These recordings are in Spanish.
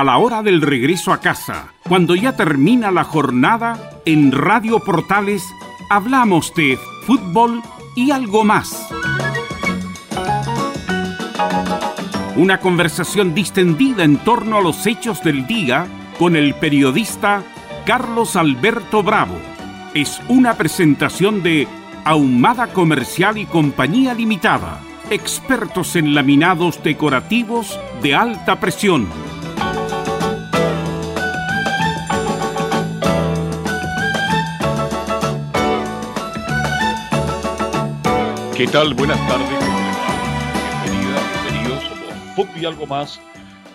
a la hora del regreso a casa, cuando ya termina la jornada, en Radio Portales hablamos de fútbol y algo más. Una conversación distendida en torno a los hechos del día con el periodista Carlos Alberto Bravo. Es una presentación de Ahumada Comercial y Compañía Limitada, expertos en laminados decorativos de alta presión. ¿Qué tal? Buenas tardes. Bienvenida, bienvenidos. Somos Fútbol y algo más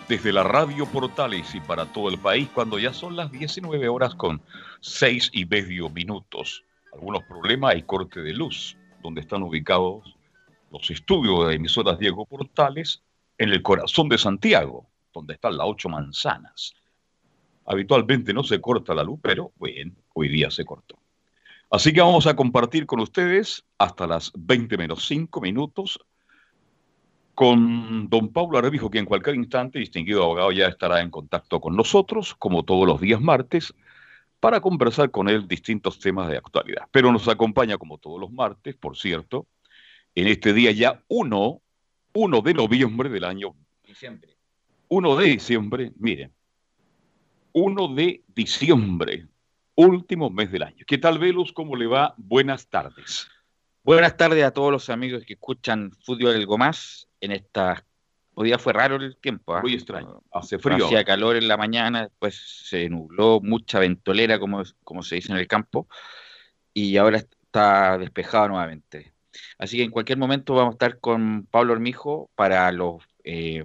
desde la radio Portales y para todo el país cuando ya son las 19 horas con 6 y medio minutos. Algunos problemas, hay corte de luz, donde están ubicados los estudios de emisoras Diego Portales en el corazón de Santiago, donde están las ocho manzanas. Habitualmente no se corta la luz, pero bueno, hoy día se cortó. Así que vamos a compartir con ustedes hasta las 20 menos 5 minutos con don Pablo Arrebijo, que en cualquier instante, distinguido abogado, ya estará en contacto con nosotros, como todos los días martes, para conversar con él distintos temas de actualidad. Pero nos acompaña, como todos los martes, por cierto, en este día ya 1, 1 de noviembre del año... Diciembre. 1 de diciembre, miren, 1 de diciembre, último mes del año. ¿Qué tal, Velus? ¿Cómo le va? Buenas tardes. Buenas tardes a todos los amigos que escuchan Fútbol Algo Más en esta... Hoy día fue raro el tiempo. ¿eh? Muy extraño. Hace frío. Hacía calor en la mañana, después se nubló, mucha ventolera, como, como se dice en el campo, y ahora está despejado nuevamente. Así que en cualquier momento vamos a estar con Pablo Hormijo para los, eh,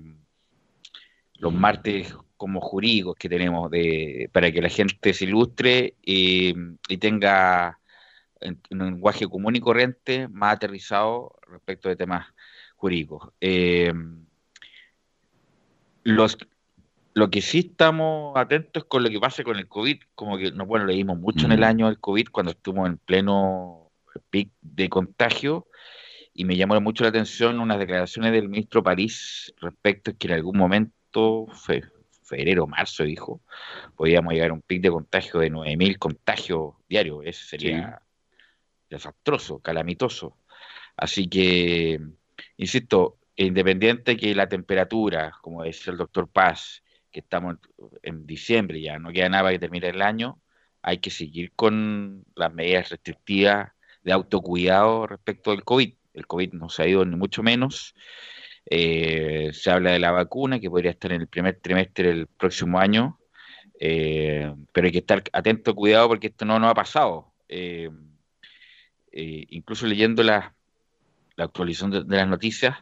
los martes como jurídicos que tenemos de, para que la gente se ilustre y tenga en, un lenguaje común y corriente, más aterrizado respecto de temas jurídicos. Eh, los, lo que sí estamos atentos es con lo que pasa con el COVID, como que, no, bueno, leímos mucho en el año del COVID cuando estuvimos en pleno pic de contagio y me llamó mucho la atención unas declaraciones del ministro París respecto a que en algún momento, fe, febrero, marzo, dijo, podíamos llegar a un pic de contagio de 9.000 contagios diarios. Ese sería desastroso, calamitoso. Así que, insisto, independiente que la temperatura, como decía el doctor Paz, que estamos en diciembre ya, no queda nada para que termine el año, hay que seguir con las medidas restrictivas de autocuidado respecto del COVID. El COVID no se ha ido ni mucho menos. Eh, se habla de la vacuna que podría estar en el primer trimestre del próximo año, eh, pero hay que estar atento, cuidado, porque esto no nos ha pasado. Eh, eh, incluso leyendo la, actualización de, las noticias,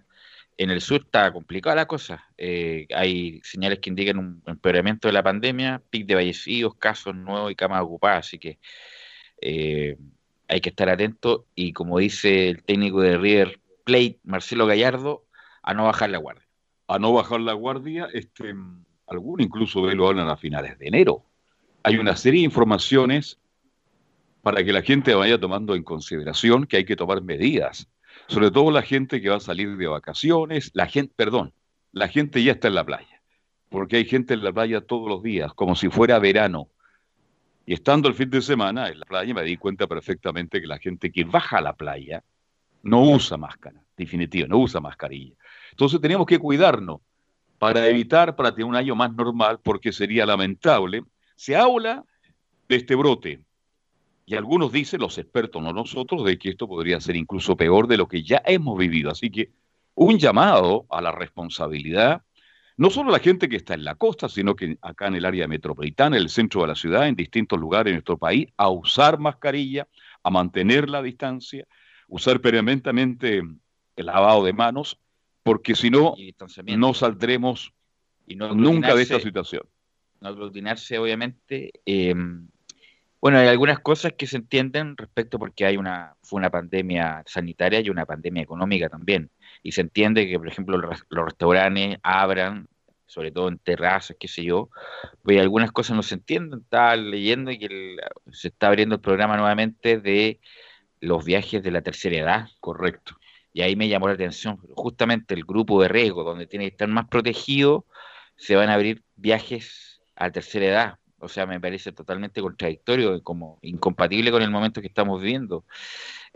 en el sur está complicada la cosa. Hay señales que indican un empeoramiento de la pandemia, pic de fallecidos, casos nuevos y camas ocupadas, así que hay que estar atento y como dice el técnico de River Plate, Marcelo Gallardo, a no bajar la guardia. A no bajar la guardia, este, algunos incluso lo hablan a finales de enero. Hay una serie de informaciones para que la gente vaya tomando en consideración que hay que tomar medidas. Sobre todo la gente que va a salir de vacaciones, la gente, perdón, la gente ya está en la playa, porque hay gente en la playa todos los días, como si fuera verano. Y estando el fin de semana en la playa me di cuenta perfectamente que la gente que baja a la playa no usa máscara, definitivo, no usa mascarilla. Entonces tenemos que cuidarnos para evitar, para tener un año más normal, porque sería lamentable. Se habla de este brote, y algunos dicen, los expertos, no nosotros, de que esto podría ser incluso peor de lo que ya hemos vivido. Así que un llamado a la responsabilidad, no solo la gente que está en la costa, sino que acá en el área metropolitana, en el centro de la ciudad, en distintos lugares de nuestro país, a usar mascarilla, a mantener la distancia, usar permanentemente el lavado de manos, porque si no, no saldremos nunca de esta situación. No aglutinarse, obviamente. Eh, bueno, hay algunas cosas que se entienden respecto porque hay una fue una pandemia sanitaria y una pandemia económica también. Y se entiende que, por ejemplo, los, restaurantes abran, sobre todo en terrazas, qué sé yo, pues algunas cosas no se entienden. Estaba leyendo que se está abriendo el programa nuevamente de los viajes de la tercera edad. Correcto. Y ahí me llamó la atención justamente el grupo de riesgo, donde tiene que estar más protegido, se van a abrir viajes a tercera edad. O sea, me parece totalmente contradictorio, como incompatible con el momento que estamos viviendo.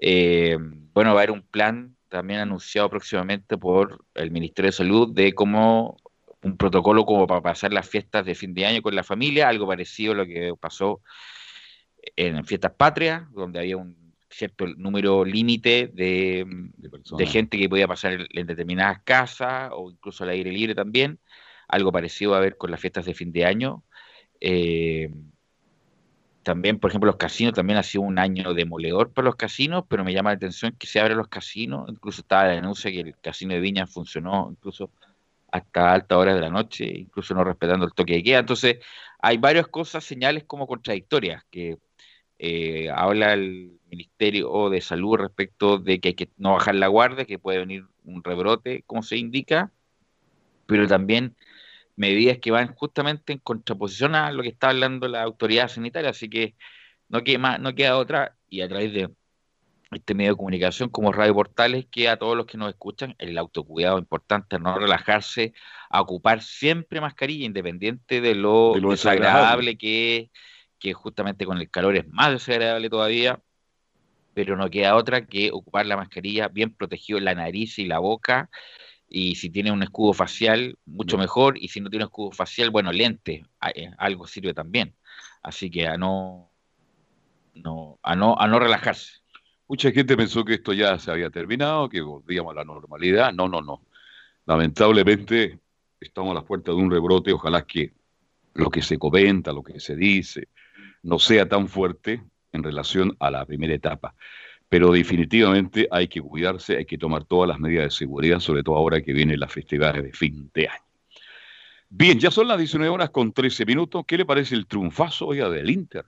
Eh, bueno, va a haber un plan también anunciado próximamente por el Ministerio de Salud de cómo un protocolo como para pasar las fiestas de fin de año con la familia, algo parecido a lo que pasó en fiestas patrias, donde había un cierto número límite de, de, gente que podía pasar en, determinadas casas o incluso al aire libre también. Algo parecido a ver con las fiestas de fin de año. Eh, también, por ejemplo, los casinos también ha sido un año demoledor para los casinos, pero me llama la atención que se abren los casinos. Incluso estaba la denuncia que el casino de Viña funcionó incluso hasta altas horas de la noche, incluso no respetando el toque de queda. Entonces, hay varias cosas, señales como contradictorias, que eh, habla el Ministerio de Salud respecto de que hay que no bajar la guardia, que puede venir un rebrote, como se indica, pero también medidas que van justamente en contraposición a lo que está hablando la autoridad sanitaria, así que no queda, no queda otra, y a través de este medio de comunicación como Radio Portales, que a todos los que nos escuchan, el autocuidado importante, no relajarse, a ocupar siempre mascarilla, independiente de lo, desagradable que es, que justamente con el calor es más desagradable todavía, pero no queda otra que ocupar la mascarilla bien protegido la nariz y la boca, y si tiene un escudo facial, mucho mejor, y si no tiene un escudo facial, bueno, lente, eh, algo sirve también. Así que a no, no, a no, a no relajarse. Mucha gente pensó que esto ya se había terminado, que volvíamos a la normalidad. No, no, no. Lamentablemente estamos a las puertas de un rebrote. Ojalá que lo que se comenta, lo que se dice, no sea tan fuerte en relación a la primera etapa. Pero definitivamente hay que cuidarse, hay que tomar todas las medidas de seguridad, sobre todo ahora que vienen las festividades de fin de año. Bien, ya son las 19 horas con 13 minutos. ¿Qué le parece el triunfazo hoy del Inter?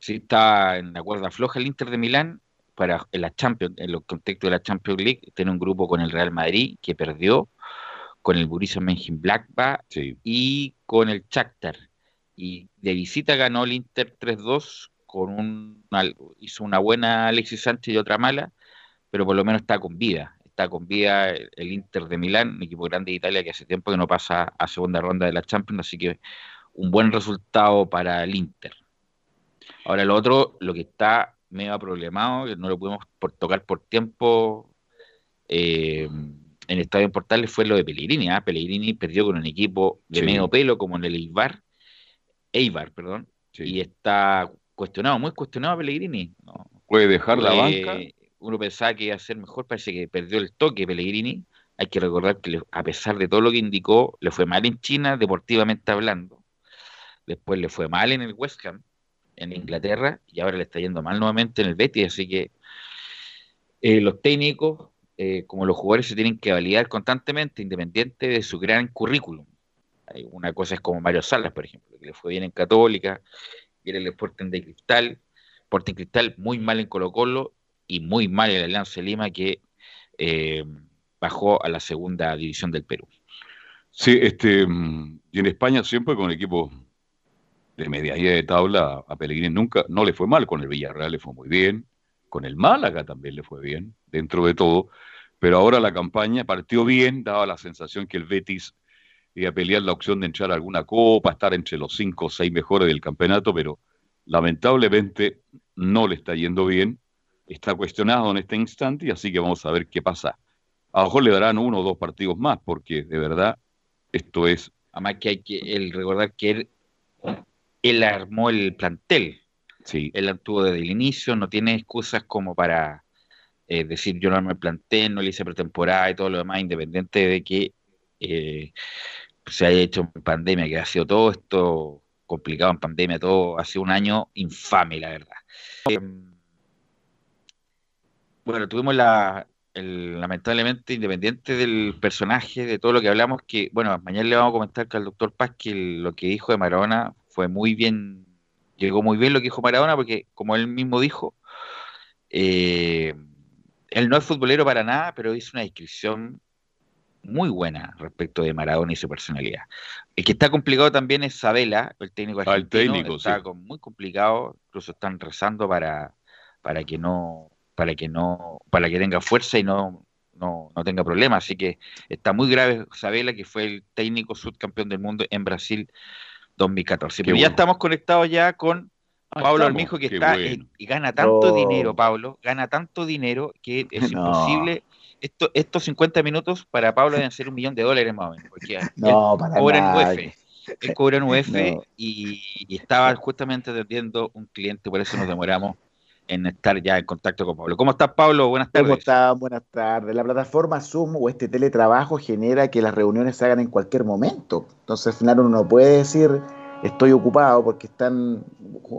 Sí, está en la cuerda floja el Inter de Milán para en la Champions, en los contextos de la Champions League, tiene un grupo con el Real Madrid que perdió, con el Borussia Mönchengladbach y con el Shakhtar. Y de visita ganó el Inter 3-2 con un hizo una buena Alexis Sánchez y otra mala, pero por lo menos está con vida. Está con vida el Inter de Milán, un equipo grande de Italia que hace tiempo que no pasa a segunda ronda de la Champions, así que un buen resultado para el Inter. Ahora lo otro, lo que está medio problemado, que no lo pudimos por tocar por tiempo eh, en Estadio Portales, fue lo de Pellegrini. ¿ah? Pellegrini perdió con un equipo de medio pelo, como en el Eibar, Eibar perdón, y está cuestionado, muy cuestionado Pellegrini. Puede dejar la banca. Uno pensaba que iba a ser mejor, parece que perdió el toque Pellegrini. Hay que recordar que a pesar de todo lo que indicó, le fue mal en China, deportivamente hablando. Después le fue mal en el West Ham en Inglaterra y ahora le está yendo mal nuevamente en el Betis, así que eh, los técnicos, eh, como los jugadores, se tienen que validar constantemente, independiente de su gran currículum. Una cosa es como Mario Salas, por ejemplo, que le fue bien en Católica, era el Sporting de Cristal, Sporting Cristal muy mal en Colo Colo y muy mal en el Alianza Lima, que eh, bajó a la segunda división del Perú. Sí, este, mm, y en España siempre con equipos de media de tabla a Pellegrini nunca, no le fue mal, con el Villarreal le fue muy bien, con el Málaga también le fue bien, dentro de todo, pero ahora la campaña partió bien, daba la sensación que el Betis iba a pelear la opción de entrar a alguna copa, estar entre los cinco o seis mejores del campeonato, pero lamentablemente no le está yendo bien, está cuestionado en este instante y así que vamos a ver qué pasa. A lo mejor le darán uno o dos partidos más, porque de verdad esto es... Además que hay que el recordar que él él armó el plantel. Sí. Él actuó desde el inicio, no tiene excusas como para eh, decir yo no armé el plantel, no le hice pretemporada y todo lo demás, independiente de que eh, se haya hecho en pandemia, que ha sido todo esto complicado en pandemia, todo ha sido un año infame, la verdad. Em, bueno, tuvimos la, lamentablemente, independiente del personaje, de todo lo que hablamos, que, bueno, mañana le vamos a comentar que al doctor Paz que lo que dijo de Maradona fue muy bien, llegó muy bien lo que dijo Maradona, porque como él mismo dijo, eh, él no es futbolero para nada, pero hizo una descripción muy buena respecto de Maradona y su personalidad. El que está complicado también es Sabela, el técnico ah, argentino, está muy complicado, incluso están rezando para, para que no, para que no, para que tenga fuerza y no, no, no tenga problemas. Así que está muy grave Sabela, que fue el técnico subcampeón del mundo en Brasil 2014. Pero ya estamos conectados ya con ah, Pablo Armijo, que está y gana tanto dinero, Pablo, gana tanto dinero que es imposible. Esto, estos 50 minutos para Pablo deben ser un millón de dólares más o menos, porque no, para cobra en UF. Él cobra en UF y, y, estaba justamente atendiendo un cliente, por eso nos demoramos en estar ya en contacto con Pablo. ¿Cómo estás, Pablo? Buenas tardes. ¿Cómo estás? Buenas tardes. La plataforma Zoom o este teletrabajo genera que las reuniones se hagan en cualquier momento. Entonces, al final uno no puede decir estoy ocupado porque están...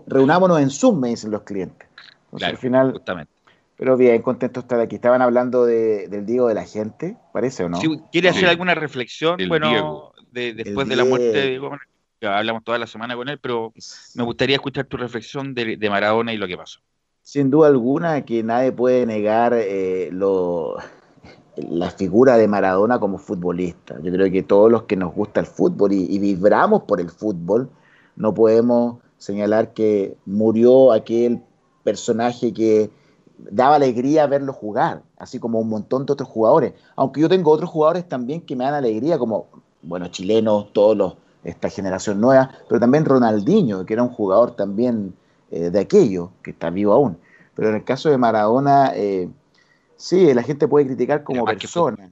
Reunámonos en Zoom, me dicen los clientes. Entonces, al final... Justamente. Pero bien, contento de estar aquí. Estaban hablando del Diego de la gente, ¿parece o no? ¿Quiere hacer alguna reflexión? bueno, después de la muerte de Diego, hablamos toda la semana con él, pero me gustaría escuchar tu reflexión de Maradona y lo que pasó sin duda alguna que nadie puede negar eh, lo, la figura de Maradona como futbolista. Yo creo que todos los que nos gusta el fútbol y, vibramos por el fútbol, no podemos señalar que murió aquel personaje que daba alegría verlo jugar, así como un montón de otros jugadores. Aunque yo tengo otros jugadores también que me dan alegría, como, bueno, chilenos, todos los, esta generación nueva, pero también Ronaldinho, que era un jugador también eh, de aquello, que está vivo aún. Pero en el caso de Maradona, eh, sí, la gente puede criticar como persona.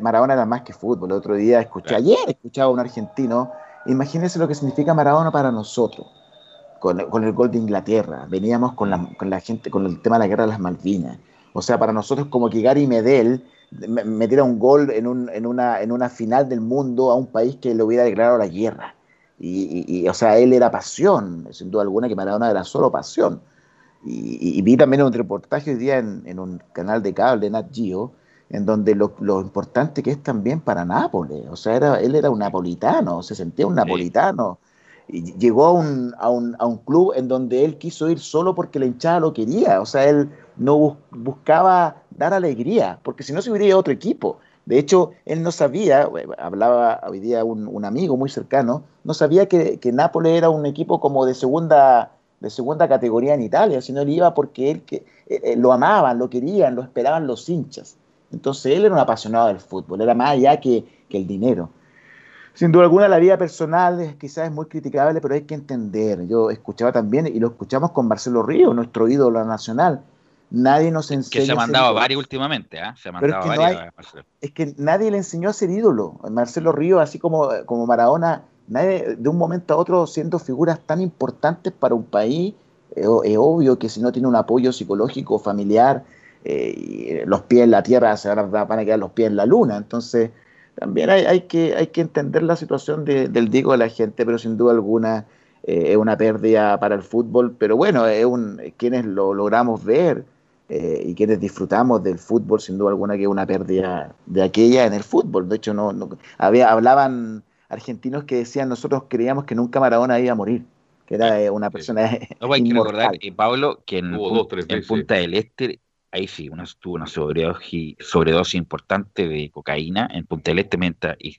Maradona era más que fútbol. El otro día escuché, ayer escuchaba a un argentino, imagínense lo que significa Maradona para nosotros, con, el gol de Inglaterra. Veníamos con la, gente, con el tema de la guerra de las Malvinas. O sea, para nosotros como que Gary Medel metiera un gol en, una, en una final del mundo a un país que le hubiera declarado la guerra. Y, o sea, él era pasión, sin duda alguna que Maradona era solo pasión. Y, vi también un reportaje hoy día en, un canal de cable, Nat Geo, en donde lo, importante que es también para Nápoles. O sea, era, él era un napolitano, se sentía un napolitano. Y llegó a un, a, un, a un, club en donde él quiso ir solo porque la hinchada lo quería. O sea, él no buscaba dar alegría, porque si no se hubiera otro equipo. De hecho, él no sabía, hablaba hoy día un, amigo muy cercano, no sabía que, Nápoles era un equipo como de segunda, de segunda categoría en Italia, sino él iba porque él que, eh, eh, lo amaban, lo querían, lo esperaban los hinchas. Entonces él era un apasionado del fútbol, era más allá que, que el dinero. Sin duda alguna la vida personal quizás es muy criticable, pero hay que entender. Yo escuchaba también, y lo escuchamos con Marcelo Río, nuestro ídolo nacional, Nadie nos enseña. Que se ha mandado varios últimamente, ¿eh? Se ha mandado es varios. es que nadie le enseñó a ser ídolo. Marcelo Río, así como, como Maradona, nadie, de un momento a otro, siendo figuras tan importantes para un país, es obvio que si no tiene un apoyo psicológico, familiar, eh, los pies en la tierra se van a, quedar los pies en la luna. Entonces, también hay, hay, que, hay que entender la situación del digo de la gente, pero sin duda alguna eh, es una pérdida para el fútbol. Pero bueno, es un, quienes lo logramos ver eh, y quienes disfrutamos del fútbol, sin duda alguna que es una pérdida de aquella en el fútbol. De hecho, no, había, hablaban argentinos que decían nosotros creíamos que nunca Maradona iba a morir, que era eh, una persona. No, hay que recordar, eh, Pablo, que en, Punta del Este, ahí sí, una, tuvo una sobredosis, sobredosis importante de cocaína en Punta del Este, y,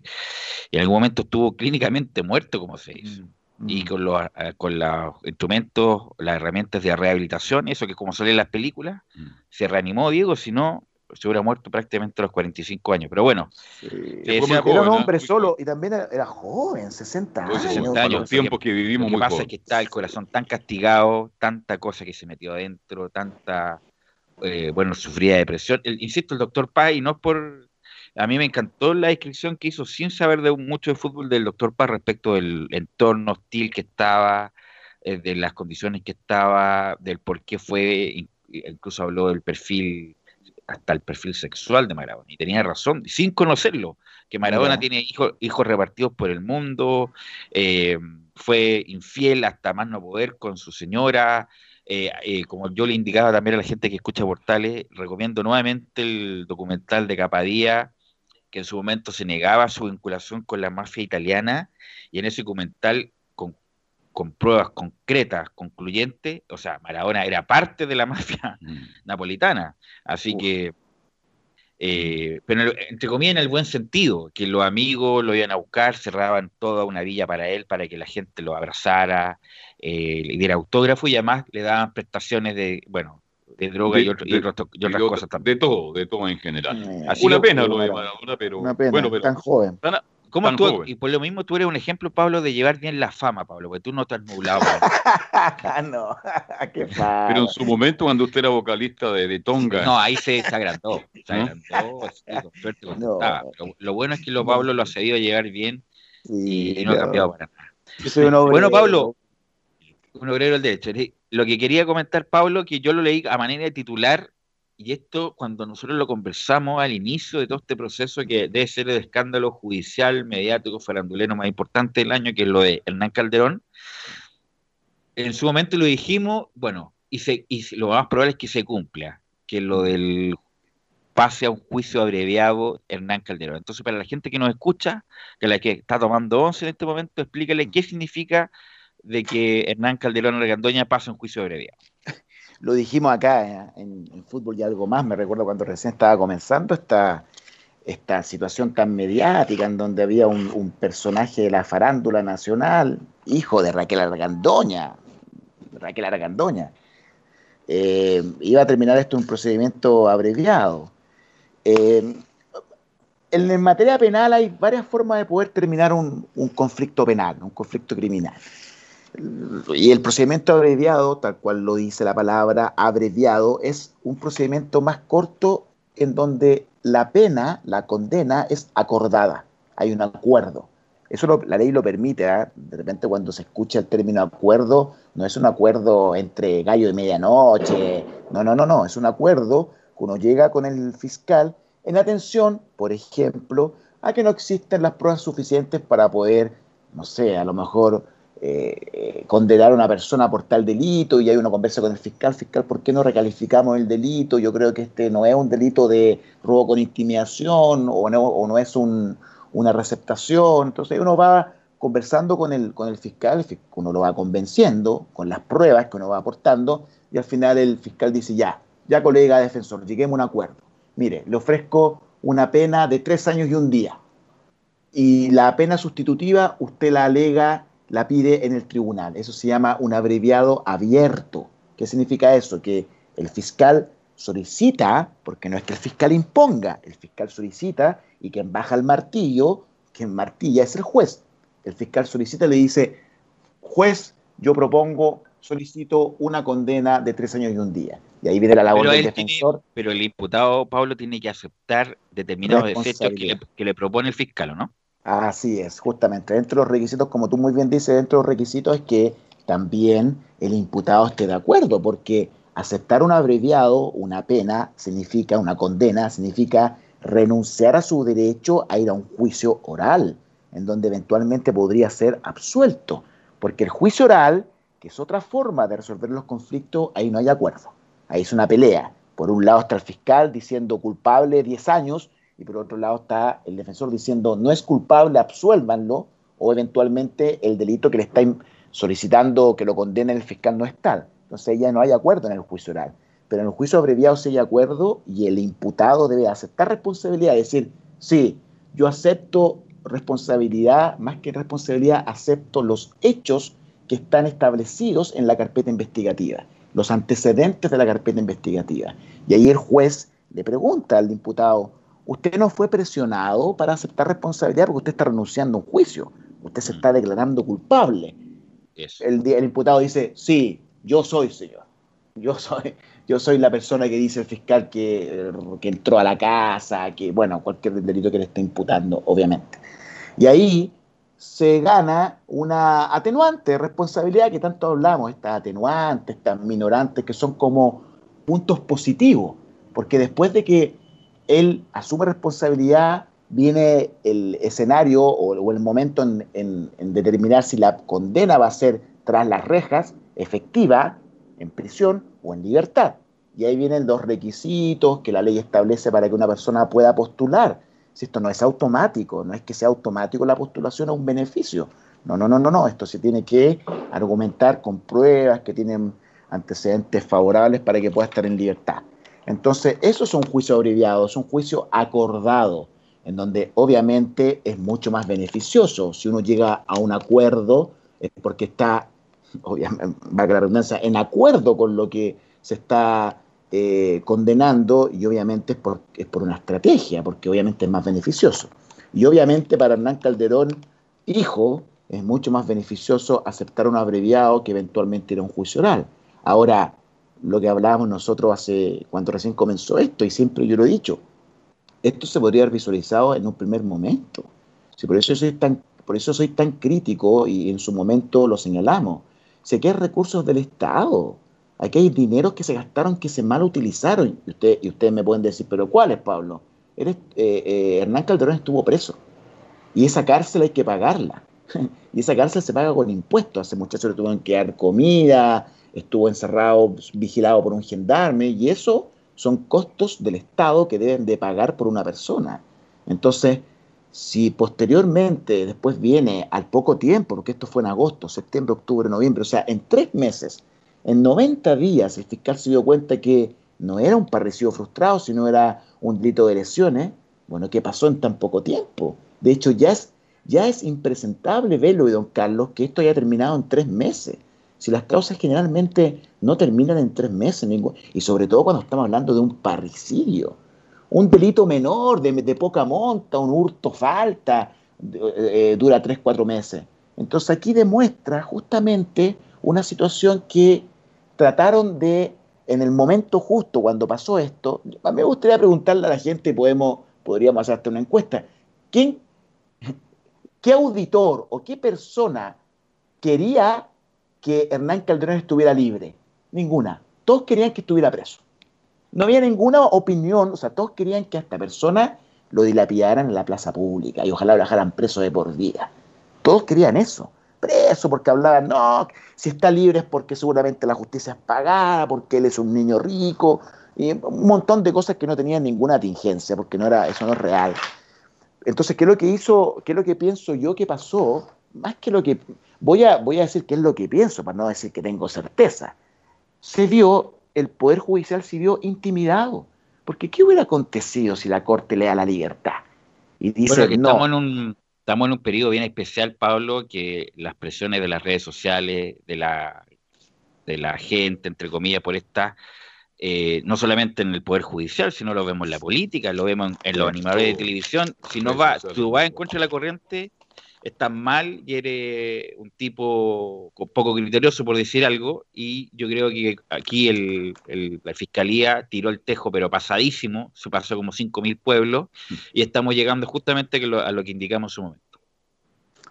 en algún momento estuvo clínicamente muerto, como se dice. Mm y mm. con los, eh, con los instrumentos, las herramientas de rehabilitación, eso que como sale en las películas, mm. se reanimó Diego, si no, se hubiera muerto prácticamente a los 45 años. Pero bueno, era un hombre solo y también era, joven, 60 años. 60 años, tiempo que, vivimos lo que pasa es que está el corazón tan castigado, tanta cosa que se metió adentro, tanta, eh, bueno, sufría depresión. insisto, el doctor Pay, no es por a mí me encantó la descripción que hizo sin saber de mucho de fútbol del doctor Paz respecto del entorno hostil que estaba, eh, de las condiciones que estaba, del por qué fue, incluso habló del perfil, hasta el perfil sexual de Maradona. Y tenía razón, sin conocerlo, que Maradona tiene hijos, hijos repartidos por el mundo, eh, fue infiel hasta más no poder con su señora. Eh, como yo le indicaba también a la gente que escucha Portales, recomiendo nuevamente el documental de Capadía, que en su momento se negaba su vinculación con la mafia italiana y en ese documental con, con pruebas concretas, concluyentes, o sea, Maradona era parte de la mafia mm. napolitana, así que, eh, pero entre comillas en el buen sentido, que los amigos lo iban a buscar, cerraban toda una villa para él, para que la gente lo abrazara, eh, le diera autógrafo y además le daban prestaciones de, bueno, de droga y, otras cosas también. De todo, de todo en general. Eh, una pena lo de Maradona, pero una pena, bueno, pero tan joven. ¿Cómo tú, y por lo mismo tú eres un ejemplo, Pablo, de llevar bien la fama, Pablo, porque tú no estás nublado. no, qué Pero en su momento, cuando usted era vocalista de, Tonga. No, ahí se, agrandó. Se agrandó, lo, bueno es que lo Pablo lo ha sabido llevar bien y, no ha cambiado para nada. bueno, Pablo, un obrero del derecho. Lo que quería comentar, Pablo, que yo lo leí a manera de titular y esto, cuando nosotros lo conversamos al inicio de todo este proceso, que debe ser el escándalo judicial, mediático, farandulero más importante del año, que es lo de Hernán Calderón, en su momento lo dijimos, bueno, y, se, y lo más probable es que se cumpla, que lo del pase a un juicio abreviado Hernán Calderón. Entonces, para la gente que nos escucha, que la que está tomando once en este momento, explícale qué significa de que Hernán Calderón Argandoña pase a un juicio abreviado lo dijimos acá eh, en, fútbol y algo más, me recuerdo cuando recién estaba comenzando esta, esta situación tan mediática en donde había un, personaje de la farándula nacional, hijo de Raquel Argandoña, Raquel Argandoña, eh, iba a terminar esto en un procedimiento abreviado. Eh, en, materia penal hay varias formas de poder terminar un conflicto penal, un conflicto criminal. Y el procedimiento abreviado, tal cual lo dice la palabra abreviado, es un procedimiento más corto en donde la pena, la condena, es acordada. Hay un acuerdo. Eso la ley lo permite. ¿ah? De repente cuando se escucha el término acuerdo, no es un acuerdo entre gallo y medianoche. No, no, no, no. Es un acuerdo que uno llega con el fiscal en atención, por ejemplo, a que no existen las pruebas suficientes para poder, no sé, a lo mejor eh, condenar a una persona por tal delito y hay una conversa con el fiscal, fiscal, ¿por qué no recalificamos el delito? Yo creo que este no es un delito de robo con intimidación o no, es una receptación. Entonces uno va conversando con el, con el fiscal, uno lo va convenciendo con las pruebas que uno va aportando y al final el fiscal dice, ya, ya colega defensor, lleguemos a un acuerdo. Mire, le ofrezco una pena de tres años y un día. Y la pena sustitutiva usted la alega la pide en el tribunal. Eso se llama un abreviado abierto. ¿Qué significa eso? Que el fiscal solicita, porque no es que el fiscal imponga, el fiscal solicita y quien baja el martillo, quien martilla es el juez. El fiscal solicita y le dice, juez, yo propongo, solicito una condena de tres años y un día. Y ahí viene la labor del defensor. pero el imputado, Pablo, tiene que aceptar determinados efectos que le, que le propone el fiscal, no? Así es, justamente. Dentro de los requisitos, como tú muy bien dices, dentro de los requisitos es que también el imputado esté de acuerdo, porque aceptar un abreviado, una pena, significa, una condena, significa renunciar a su derecho a ir a un juicio oral, en donde eventualmente podría ser absuelto, porque el juicio oral, que es otra forma de resolver los conflictos, ahí no hay acuerdo, ahí es una pelea. Por un lado está el fiscal diciendo culpable 10 años, y por otro lado está el defensor diciendo no es culpable, absuélvanlo, o eventualmente el delito que le está solicitando que lo condene el fiscal no es tal. Entonces ya no hay acuerdo en el juicio oral. Pero en el juicio abreviado sí hay acuerdo y el imputado debe aceptar responsabilidad, es decir, sí, yo acepto responsabilidad, más que responsabilidad, acepto los hechos que están establecidos en la carpeta investigativa, los antecedentes de la carpeta investigativa. Y ahí el juez le pregunta al imputado, usted no fue presionado para aceptar responsabilidad porque usted está renunciando a un juicio, usted se mm. está declarando culpable. El, el, imputado dice, sí, yo soy, señor. Yo soy, yo soy la persona que dice el fiscal que, que entró a la casa, que, bueno, cualquier delito que le esté imputando, obviamente. Y ahí se gana una atenuante, responsabilidad que tanto hablamos, estas atenuantes, estas minorantes, que son como puntos positivos, porque después de que él asume responsabilidad, viene el escenario o, el momento en, determinar si la condena va a ser tras las rejas, efectiva, en prisión o en libertad. Y ahí vienen los requisitos que la ley establece para que una persona pueda postular. Si esto no es automático, no es que sea automático la postulación a un beneficio. No, no, no, no, no. Esto se tiene que argumentar con pruebas que tienen antecedentes favorables para que pueda estar en libertad. Entonces, eso es un juicio abreviado, es un juicio acordado, en donde obviamente es mucho más beneficioso. Si uno llega a un acuerdo, es porque está, obviamente, va la redundancia, en acuerdo con lo que se está eh, condenando y obviamente es por, es por una estrategia, porque obviamente es más beneficioso. Y obviamente para Hernán Calderón, hijo, es mucho más beneficioso aceptar un abreviado que eventualmente ir a un juicio oral. Ahora, lo que hablábamos nosotros hace cuando recién comenzó esto, y siempre yo lo he dicho, esto se podría haber visualizado en un primer momento. por, eso soy tan, por eso soy tan crítico y en su momento lo señalamos. Sé que hay recursos del Estado. Aquí hay dineros que se gastaron que se mal utilizaron. Y, usted, y ustedes me pueden decir, ¿pero cuáles, Pablo? Eres, eh, eh, Hernán Calderón estuvo preso. Y esa cárcel hay que pagarla. y esa cárcel se paga con impuestos. A ese muchacho le tuvieron que dar comida, estuvo encerrado, vigilado por un gendarme, y eso son costos del Estado que deben de pagar por una persona. Entonces, si posteriormente, después viene al poco tiempo, porque esto fue en agosto, septiembre, octubre, noviembre, o sea, en tres meses, en 90 días, el fiscal se dio cuenta que no era un parricidio frustrado, sino era un delito de lesiones, bueno, ¿qué pasó en tan poco tiempo? De hecho, ya es, ya es impresentable verlo, y don Carlos, que esto haya terminado en tres meses. Si las causas generalmente no terminan en tres meses, y sobre todo cuando estamos hablando de un parricidio, un delito menor, de, poca monta, un hurto falta, eh, eh, dura tres, cuatro meses. Entonces aquí demuestra justamente una situación que trataron de, en el momento justo cuando pasó esto, me gustaría preguntarle a la gente, podemos, podríamos hacer hasta una encuesta, ¿quién, ¿qué auditor o qué persona quería que Hernán Calderón estuviera libre? Ninguna. Todos querían que estuviera preso. No había ninguna opinión, o sea, todos querían que a esta persona lo dilapidaran en la plaza pública y ojalá lo dejaran preso de por vida. Todos querían eso. Preso porque hablaban, no, si está libre es porque seguramente la justicia es pagada, porque él es un niño rico, y un montón de cosas que no tenían ninguna tingencia, porque no era, eso no es real. Entonces, ¿qué es lo que hizo, qué es lo que pienso yo que pasó? Más que lo que Voy a, voy a decir qué es lo que pienso, para no decir que tengo certeza. Se vio, el Poder Judicial se vio intimidado. Porque ¿qué hubiera acontecido si la Corte le da la libertad? Y dice, que Estamos en un, estamos en un periodo bien especial, Pablo, que las presiones de las redes sociales, de la, de la gente, entre comillas, por esta, eh, no solamente en el Poder Judicial, sino lo vemos en la política, lo vemos en, los animadores de televisión. Si no va, tú vas en contra de la corriente, estás mal y eres un tipo poco criterioso por decir algo y yo creo que aquí el, la fiscalía tiró el tejo pero pasadísimo, se pasó como 5.000 pueblos y estamos llegando justamente a lo que indicamos en su momento.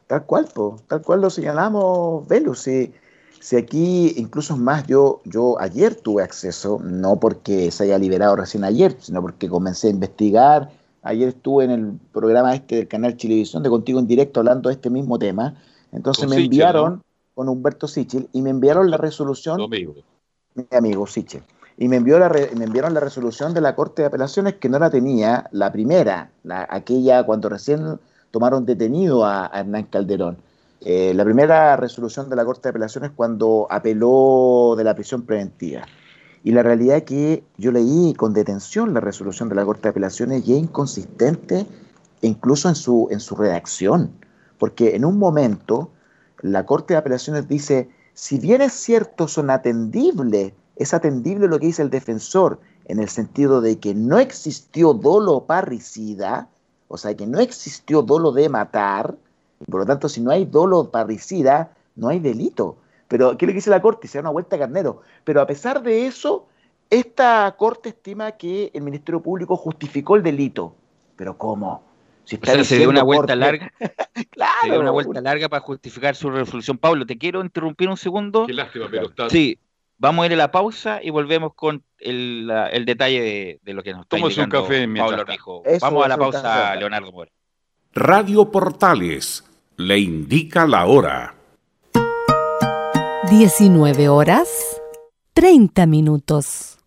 Tal cual, tal cual lo señalamos, Velus. Si, si, aquí, incluso más, yo, yo ayer tuve acceso, no porque se haya liberado recién ayer, sino porque comencé a investigar Ayer estuve en el programa este del canal Chilevisión de Contigo en Directo hablando de este mismo tema. Entonces me enviaron con Humberto Sichel y me enviaron la resolución. amigo. Mi amigo Sichel. Y me, envió la me enviaron la resolución de la Corte de Apelaciones que no la tenía, la primera, la, aquella cuando recién tomaron detenido a, Hernán Calderón. Eh, la primera resolución de la Corte de Apelaciones cuando apeló de la prisión preventiva. Y la realidad es que yo leí con detención la resolución de la Corte de Apelaciones y es inconsistente incluso en su, en su redacción, porque en un momento la Corte de Apelaciones dice, si bien es cierto, son atendibles, es atendible lo que dice el defensor, en el sentido de que no existió dolo parricida, o sea, que no existió dolo de matar, y por lo tanto, si no hay dolo parricida, no hay delito. Pero, ¿qué le dice la Corte? Se da una vuelta a carnero. Pero a pesar de eso, esta Corte estima que el Ministerio Público justificó el delito. ¿Pero cómo? Si se dio una vuelta larga. claro. Se dio una vuelta larga para justificar su resolución. Pablo, te quiero interrumpir un segundo. Qué lástima, pero está. Sí, vamos a ir a la pausa y volvemos con el, detalle de, lo que nos está diciendo un café Pablo Rijo. Vamos a la pausa, Leonardo Mora. Radio Portales le indica la hora. 19 horas 30 minutos.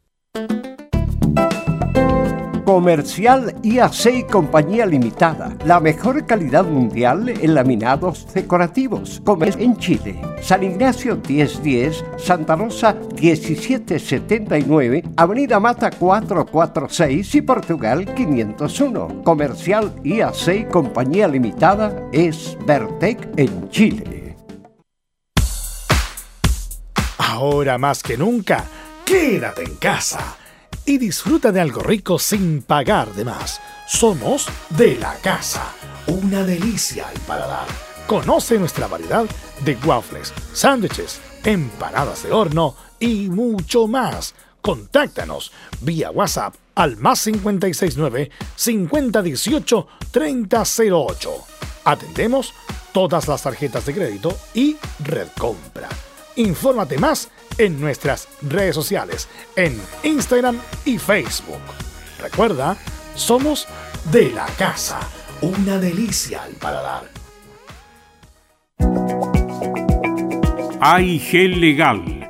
Comercial IAC Compañía Limitada. La mejor calidad mundial en laminados decorativos. Comer en Chile. San Ignacio 1010, Santa Rosa 1779, Avenida Mata 446 y Portugal 501. Comercial IAC Compañía Limitada es Vertec en Chile. Ahora más que nunca, quédate en casa y disfruta de algo rico sin pagar de más. Somos de la casa, una delicia al paladar. Conoce nuestra variedad de waffles, sándwiches, empanadas de horno y mucho más. Contáctanos vía WhatsApp al más 569 5018 3008. Atendemos todas las tarjetas de crédito y red compra. Infórmate más en nuestras redes sociales, en Instagram y Facebook. Recuerda, somos de la casa, una delicia al paladar. AIG Legal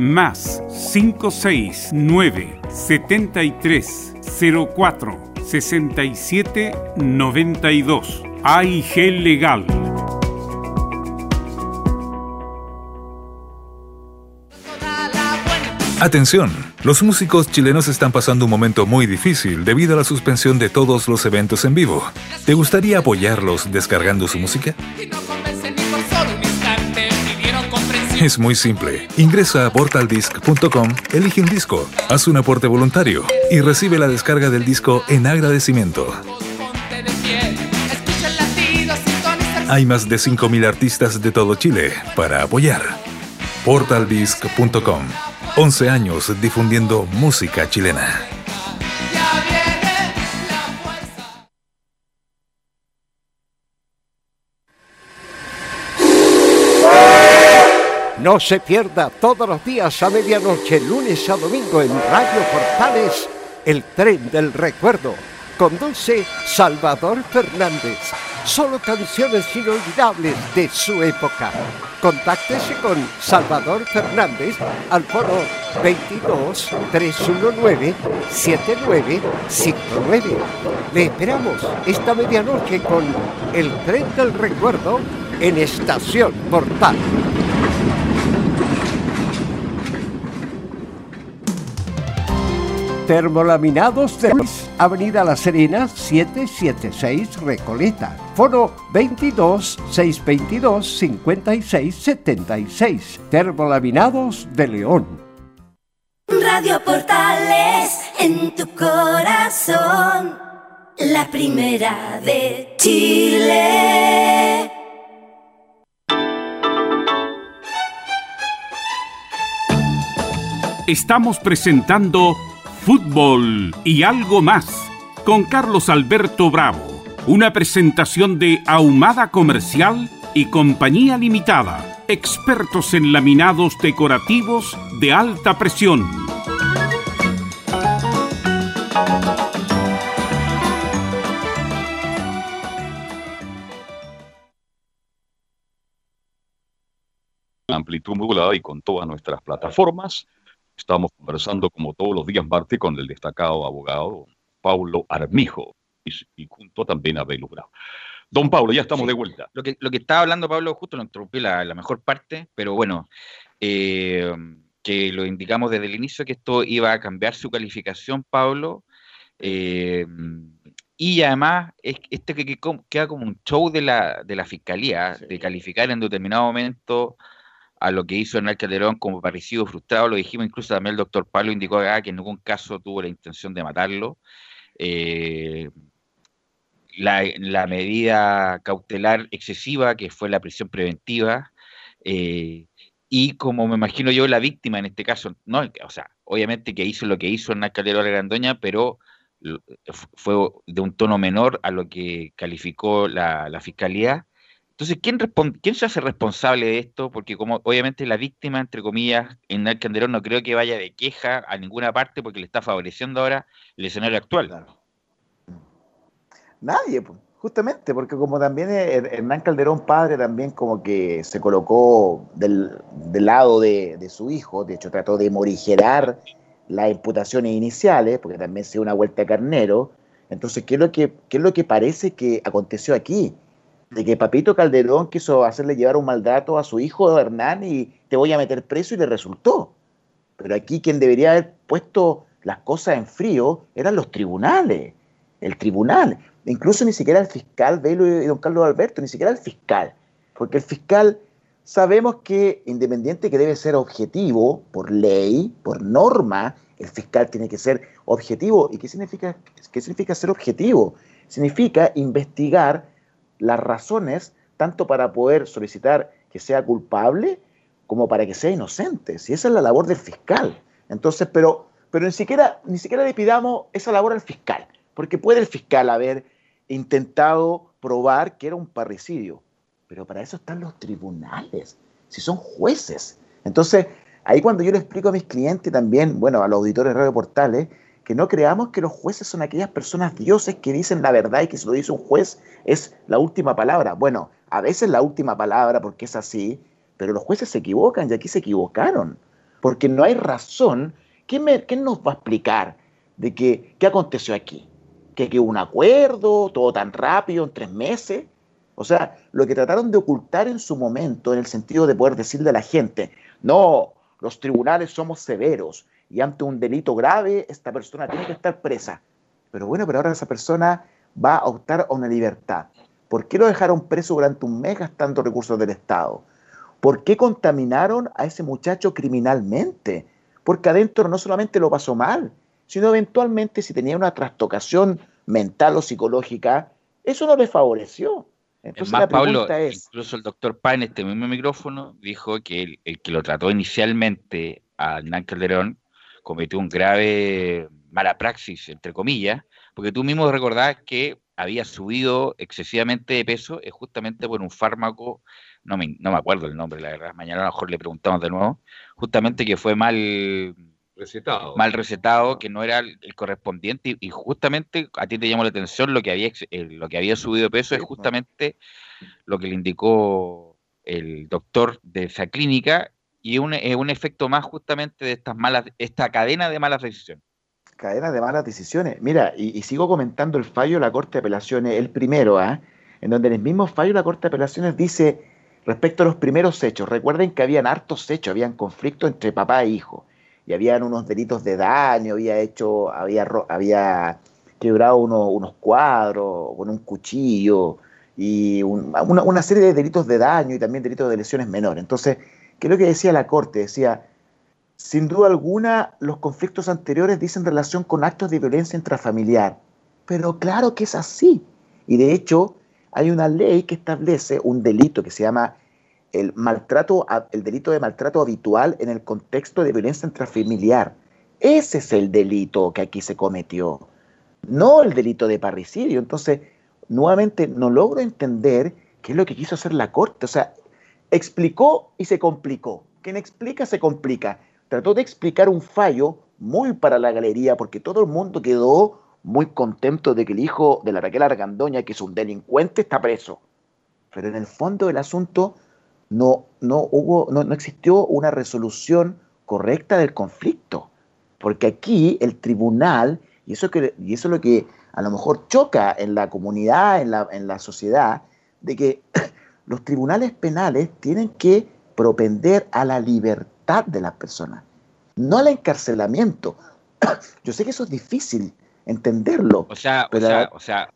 más 569 73 04 67 92 AIG Legal. Atención, los músicos chilenos están pasando un momento muy difícil debido a la suspensión de todos los eventos en vivo. ¿Te gustaría apoyarlos descargando su música? Es muy simple. Ingresa a portaldisc.com, elige un disco, haz un aporte voluntario y recibe la descarga del disco en agradecimiento. Hay más de 5.000 artistas de todo Chile para apoyar. Portaldisc.com. 11 años difundiendo música chilena. No se pierda todos los días a medianoche, lunes a domingo en Radio Portales, el tren del recuerdo. Conduce Salvador Fernández. Solo canciones inolvidables de su época. Contáctese con Salvador Fernández al foro 22 319 7959. Le esperamos esta medianoche con el tren del recuerdo en Estación Portal. Termolaminados de Avenida La Serena, 776 Recoleta. Foro 22 622 56 76. Termolaminados de León. Radio Portales en tu corazón. La primera de Chile. Estamos presentando fútbol y algo más con Carlos Alberto Bravo. Una presentación de Ahumada Comercial y Compañía Limitada, expertos en laminados decorativos de alta presión. Amplitud modulada y con todas nuestras plataformas. Estamos conversando como todos los días martes con el destacado abogado Paulo Armijo y, junto también a Belu Bravo. Don Pablo, ya estamos de vuelta. Lo que, lo que estaba hablando Pablo, justo lo interrumpí la, la mejor parte, pero bueno, eh, que lo indicamos desde el inicio que esto iba a cambiar su calificación, Pablo. Eh, y además, es, este que, queda como un show de la, de la fiscalía, de calificar en determinado momento a lo que hizo Hernán Calderón como parecido frustrado, lo dijimos, incluso también el doctor Pablo indicó acá que en ningún caso tuvo la intención de matarlo. Eh, la, medida cautelar excesiva, que fue la prisión preventiva, eh, y como me imagino yo, la víctima en este caso, no, o sea, obviamente que hizo lo que hizo Hernán Calderón de Grandoña, pero fue de un tono menor a lo que calificó la fiscalía entonces, ¿quién, ¿quién se hace responsable de esto? Porque como obviamente la víctima, entre comillas, en el Canderón no creo que vaya de queja a ninguna parte porque le está favoreciendo ahora el escenario actual. Nadie, justamente, porque como también Hernán Calderón padre también como que se colocó del, lado de, su hijo, de hecho trató de morigerar las imputaciones iniciales, porque también se dio una vuelta a carnero. Entonces, ¿qué es, lo que, ¿qué es lo que parece que aconteció aquí? De que Papito Calderón quiso hacerle llevar un maltrato a su hijo Hernán y te voy a meter preso y le resultó. Pero aquí quien debería haber puesto las cosas en frío eran los tribunales, el tribunal. Incluso ni siquiera el fiscal Velo y don Carlos Alberto, ni siquiera el fiscal. Porque el fiscal sabemos que independiente que debe ser objetivo por ley, por norma, el fiscal tiene que ser objetivo. ¿Y qué significa, qué significa ser objetivo? Significa investigar las razones tanto para poder solicitar que sea culpable como para que sea inocente. Si esa es la labor del fiscal. Entonces, pero, pero ni, siquiera, ni siquiera le pidamos esa labor al fiscal, porque puede el fiscal haber intentado probar que era un parricidio, pero para eso están los tribunales, si son jueces. Entonces, ahí cuando yo le explico a mis clientes también, bueno, a los auditores de Radio Portales, que no creamos que los jueces son aquellas personas dioses que dicen la verdad y que si lo dice un juez es la última palabra. Bueno, a veces la última palabra porque es así, pero los jueces se equivocan y aquí se equivocaron, porque no hay razón. ¿Quién, nos va a explicar de que, qué aconteció aquí? ¿Que, hubo un acuerdo, todo tan rápido, en tres meses? O sea, lo que trataron de ocultar en su momento, en el sentido de poder decirle a la gente, no, los tribunales somos severos y ante un delito grave esta persona tiene que estar presa. Pero bueno, pero ahora esa persona va a optar a una libertad. ¿Por qué lo dejaron preso durante un mes gastando recursos del Estado? ¿Por qué contaminaron a ese muchacho criminalmente? Porque adentro no solamente lo pasó mal, sino eventualmente si tenía una trastocación mental o psicológica, eso no le favoreció. Entonces más, Pablo, es, incluso el doctor Paz en este mismo micrófono dijo que el, que lo trató inicialmente a Hernán Calderón cometió un grave mala praxis, entre comillas, porque tú mismo recordás que había subido excesivamente de peso es justamente por un fármaco no me, no me acuerdo el nombre, la verdad, mañana a lo mejor le preguntamos de nuevo, justamente que fue mal recetado, mal recetado que no era el, correspondiente y, justamente a ti te llamó la atención lo que había, lo que había subido de peso es justamente lo que le indicó el doctor de esa clínica y un, es un efecto más justamente de estas malas, esta cadena de malas decisiones. Cadena de malas decisiones. Mira, y, sigo comentando el fallo de la Corte de Apelaciones, el primero, ¿ah? en donde en el mismo fallo la Corte de Apelaciones dice Respecto a los primeros hechos, recuerden que habían hartos hechos, habían conflictos entre papá e hijo, y habían unos delitos de daño, había hecho, había, había quebrado unos cuadros con un cuchillo, y una, serie de delitos de daño y también delitos de lesiones menores. Entonces, ¿qué es lo que decía la Corte? Decía, sin duda alguna, los conflictos anteriores dicen relación con actos de violencia intrafamiliar, pero claro que es así. Y de hecho, hay una ley que establece un delito que se llama el maltrato, el delito de maltrato habitual en el contexto de violencia intrafamiliar. Ese es el delito que aquí se cometió, no el delito de parricidio. Entonces, nuevamente no logro entender qué es lo que quiso hacer la Corte. O sea, explicó y se complicó. Quien explica se complica. Trató de explicar un fallo muy para la galería porque todo el mundo quedó muy contento de que el hijo de la Raquel Argandoña, que es un delincuente, está preso. Pero en el fondo del asunto no, no, hubo, no, existió una resolución correcta del conflicto. Porque aquí el tribunal, y eso, que, y eso es lo que a lo mejor choca en la comunidad, en la, en la sociedad, de que los tribunales penales tienen que propender a la libertad de las personas, no al encarcelamiento. Yo sé que eso es difícil, entenderlo. O sea, o sea, o sea,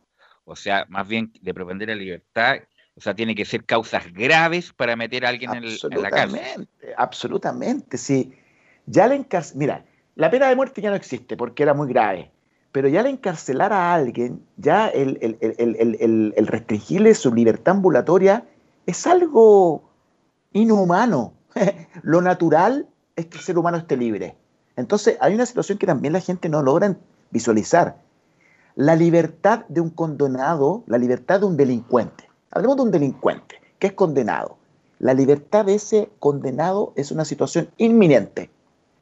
o sea, más bien de propender la libertad, o sea, tiene que ser causas graves para meter a alguien en, la cárcel. Absolutamente, sí. Ya le mira, la pena de muerte ya no existe porque era muy grave, pero ya le encarcelar a alguien, ya el, el restringirle su libertad ambulatoria es algo inhumano. Lo natural es que el ser humano esté libre. Entonces, hay una situación que también la gente no logra visualizar. La libertad de un condenado, la libertad de un delincuente. Hablemos de un delincuente que es condenado. La libertad de ese condenado es una situación inminente.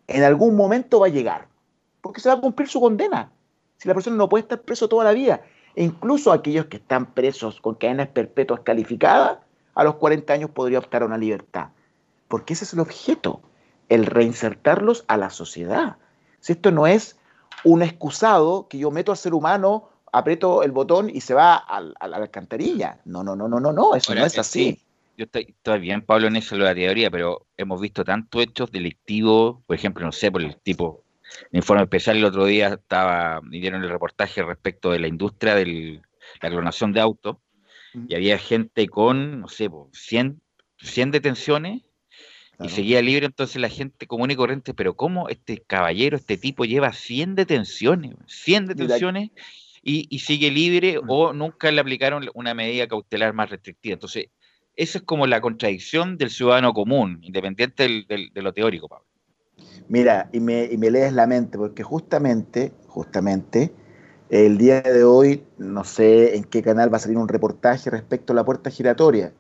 En algún momento va a llegar, porque se va a cumplir su condena. Si la persona no puede estar preso toda la vida, incluso aquellos que están presos con cadenas perpetuas calificadas, a los 40 años podría optar a una libertad. Porque ese es el objeto, el reinsertarlos a la sociedad Si esto no es un excusado que yo meto al ser humano, aprieto el botón y se va a, la alcantarilla. No, no, no, no, no, no, eso no es así. yo estoy, bien, Pablo, en eso de la teoría, pero hemos visto tantos hechos delictivos, por ejemplo, no sé, por el tipo, en informe especial el otro día estaba, dieron el reportaje respecto de la industria de la clonación de autos, y había gente con, no sé, 100, 100 detenciones y seguía libre entonces la gente común y corriente, pero ¿cómo este caballero, este tipo lleva 100 detenciones? 100 detenciones y, sigue libre o nunca le aplicaron una medida cautelar más restrictiva. Entonces, esa es como la contradicción del ciudadano común, independiente de lo teórico, Pablo. Mira, y me, y me lees la mente, porque justamente, justamente, el día de hoy, no sé en qué canal va a salir un reportaje respecto a la puerta giratoria.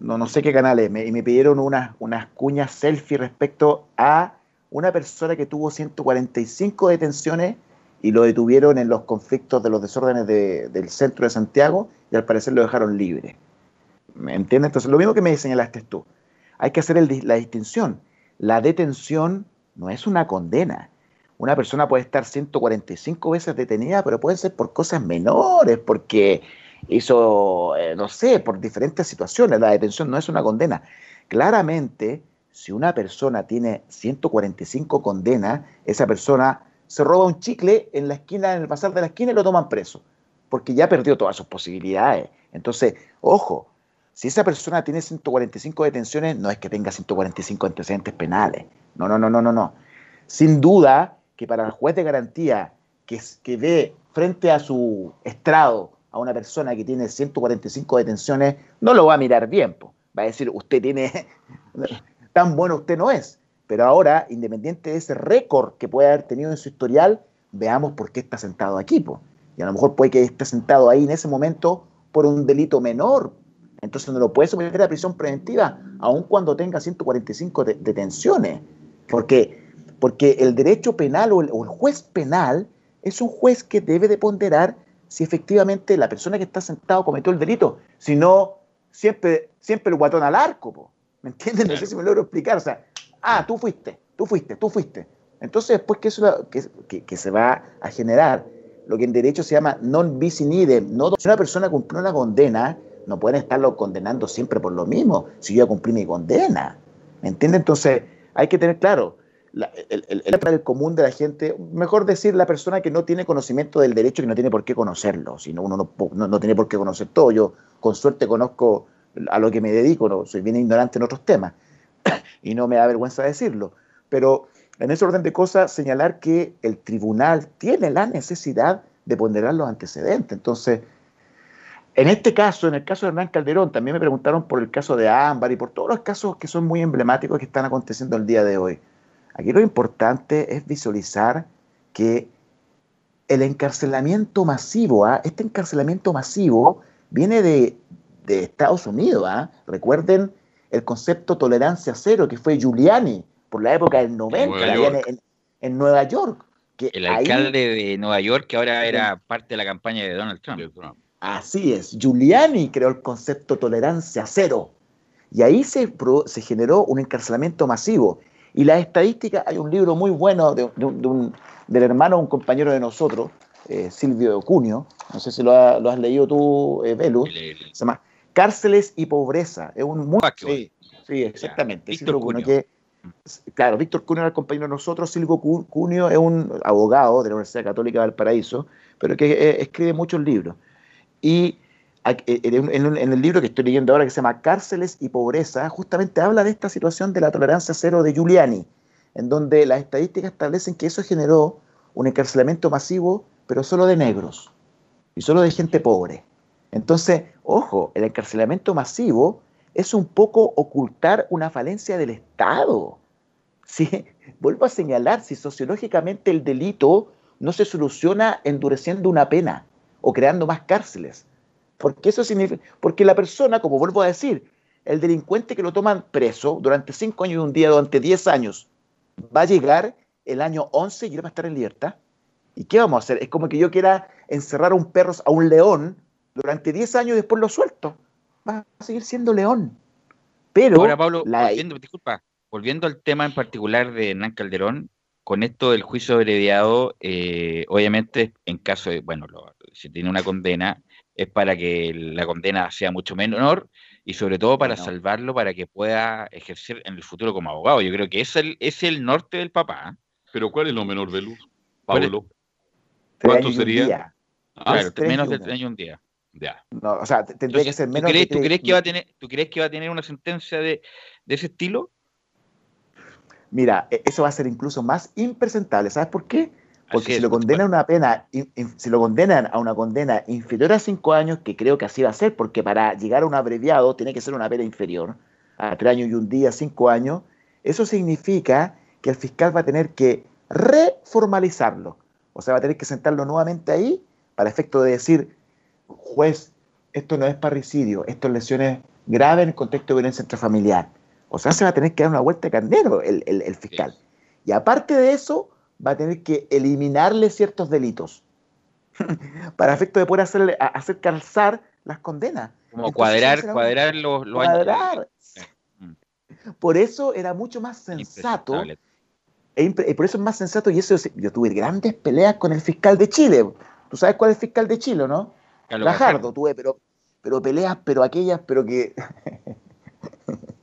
No, no sé qué canal es. y me pidieron unas, unas cuñas selfie respecto a una persona que tuvo 145 detenciones y lo detuvieron en los conflictos de los desórdenes del centro de Santiago y al parecer lo dejaron libre. ¿Me entiendes? Entonces, lo mismo que me señalaste tú. Hay que hacer la distinción. La detención no es una condena una persona puede estar 145 veces detenida, pero puede ser por cosas menores, porque hizo, eh, no sé, por diferentes situaciones. La detención no es una condena. Claramente, si una persona tiene 145 condenas, esa persona se roba un chicle en la esquina, en el pasar de la esquina y lo toman preso, porque ya perdió todas sus posibilidades. Entonces, ojo, si esa persona tiene 145 detenciones, no es que tenga 145 antecedentes penales. No, no, no, no, no, no. Sin duda, que para el juez de garantía que, ve frente a su estrado a una persona que tiene 145 detenciones, no lo va a mirar bien. Va a decir, usted tiene, tan bueno usted no es. Pero ahora, independiente de ese récord que puede haber tenido en su historial, veamos por qué está sentado aquí. Y a lo mejor puede que esté sentado ahí en ese momento por un delito menor. Entonces no lo puede someter a prisión preventiva, aun cuando tenga 145 detenciones. Porque porque el derecho penal o el, juez penal es un juez que debe de ponderar si efectivamente la persona que está sentado cometió el delito, si no, siempre, siempre el guatón al arco, ¿me entiendes? No sé si me logro explicar, o sea, ah, tú fuiste, tú fuiste, tú fuiste. Entonces, después que, eso, que, que, se va a generar lo que en derecho se llama non bis in idem, no, si una persona cumplió una condena, no pueden estarlo condenando siempre por lo mismo, si yo ya cumplí mi condena, ¿me entiendes? Entonces, hay que tener claro, el, el, el, común de la gente, mejor decir la persona que no tiene conocimiento del derecho, que no tiene por qué conocerlo, sino uno no, no, tiene por qué conocer todo. Yo con suerte conozco a lo que me dedico, no, soy bien ignorante en otros temas y no me da vergüenza decirlo. Pero en ese orden de cosas, señalar que el tribunal tiene la necesidad de ponderar los antecedentes. Entonces, en este caso, en el caso de Hernán Calderón, también me preguntaron por el caso de Ámbar y por todos los casos que son muy emblemáticos que están aconteciendo el día de hoy. Aquí lo importante es visualizar que el encarcelamiento masivo, ¿ah? este encarcelamiento masivo viene de, Estados Unidos. ¿ah? Recuerden el concepto tolerancia cero que fue Giuliani por la época del 90 en, Nueva York. Que el alcalde de Nueva York que ahora era parte de la campaña de Donald Trump. Así es, Giuliani creó el concepto tolerancia cero. Y ahí se, se generó un encarcelamiento masivo. Y las estadísticas, hay un libro muy bueno de, un, del hermano de un compañero de nosotros, eh, Silvio Cunio, no sé si lo, has leído tú, eh, se llama Cárceles y Pobreza. Es un muy... Sí, sí, exactamente. Víctor Cunio. claro, Víctor Cunio era el compañero de nosotros, Silvio Cunio es un abogado de la Universidad Católica de Valparaíso, pero que eh, escribe muchos libros. Y en, el libro que estoy leyendo ahora, que se llama Cárceles y Pobreza, justamente habla de esta situación de la tolerancia cero de Giuliani, en donde las estadísticas establecen que eso generó un encarcelamiento masivo, pero solo de negros y solo de gente pobre. Entonces, ojo, el encarcelamiento masivo es un poco ocultar una falencia del Estado. ¿Sí? Vuelvo a señalar, si sociológicamente el delito no se soluciona endureciendo una pena o creando más cárceles, porque eso significa, porque la persona, como vuelvo a decir, el delincuente que lo toman preso durante cinco años y un día, durante diez años, va a llegar el año 11 y él va a estar en libertad. ¿Y qué vamos a hacer? Es como que yo quiera encerrar a un perro, a un león, durante 10 años y después lo suelto. Va a seguir siendo león. Pero. Ahora, Pablo, volviendo, disculpa, volviendo al tema en particular de Hernán Calderón, con esto del juicio abreviado, eh, obviamente, en caso de, bueno, si tiene una condena, es para que la condena sea mucho menor y sobre todo para salvarlo, para que pueda ejercer en el futuro como abogado. Yo creo que es el, es el norte del papá. Pero ¿cuál es lo menor de luz, Pablo? ¿Cuánto sería? Ah, menos de tres años un día. Ya. No, o sea, tendría que ser menos. ¿tú crees, ¿tú crees, que va a tener, ¿Tú crees que va a tener una sentencia de, de ese estilo? Mira, e, eso va a ser incluso más impresentable. ¿Sabes por qué? Porque si lo condenan a una pena, si lo condenan a una condena inferior a cinco años, que creo que así va a ser, porque para llegar a un abreviado tiene que ser una pena inferior a tres años y un día, cinco años, eso significa que el fiscal va a tener que reformalizarlo. O sea, va a tener que sentarlo nuevamente ahí para efecto de decir, juez, esto no es parricidio, esto es lesiones graves en el contexto de violencia intrafamiliar. O sea, se va a tener que dar una vuelta de carnero el, fiscal. Y aparte de eso, va a tener que eliminarle ciertos delitos para efecto de poder hacerle, hacer calzar las condenas. Como cuadrar, cuadrar los, años. Mm. Por eso era mucho más sensato. E por eso es más sensato, y eso yo tuve grandes peleas con el fiscal de Chile. ¿Tú sabes cuál es el fiscal de Chile, no? Gajardo, tuve, pero, pero peleas, pero aquellas, pero que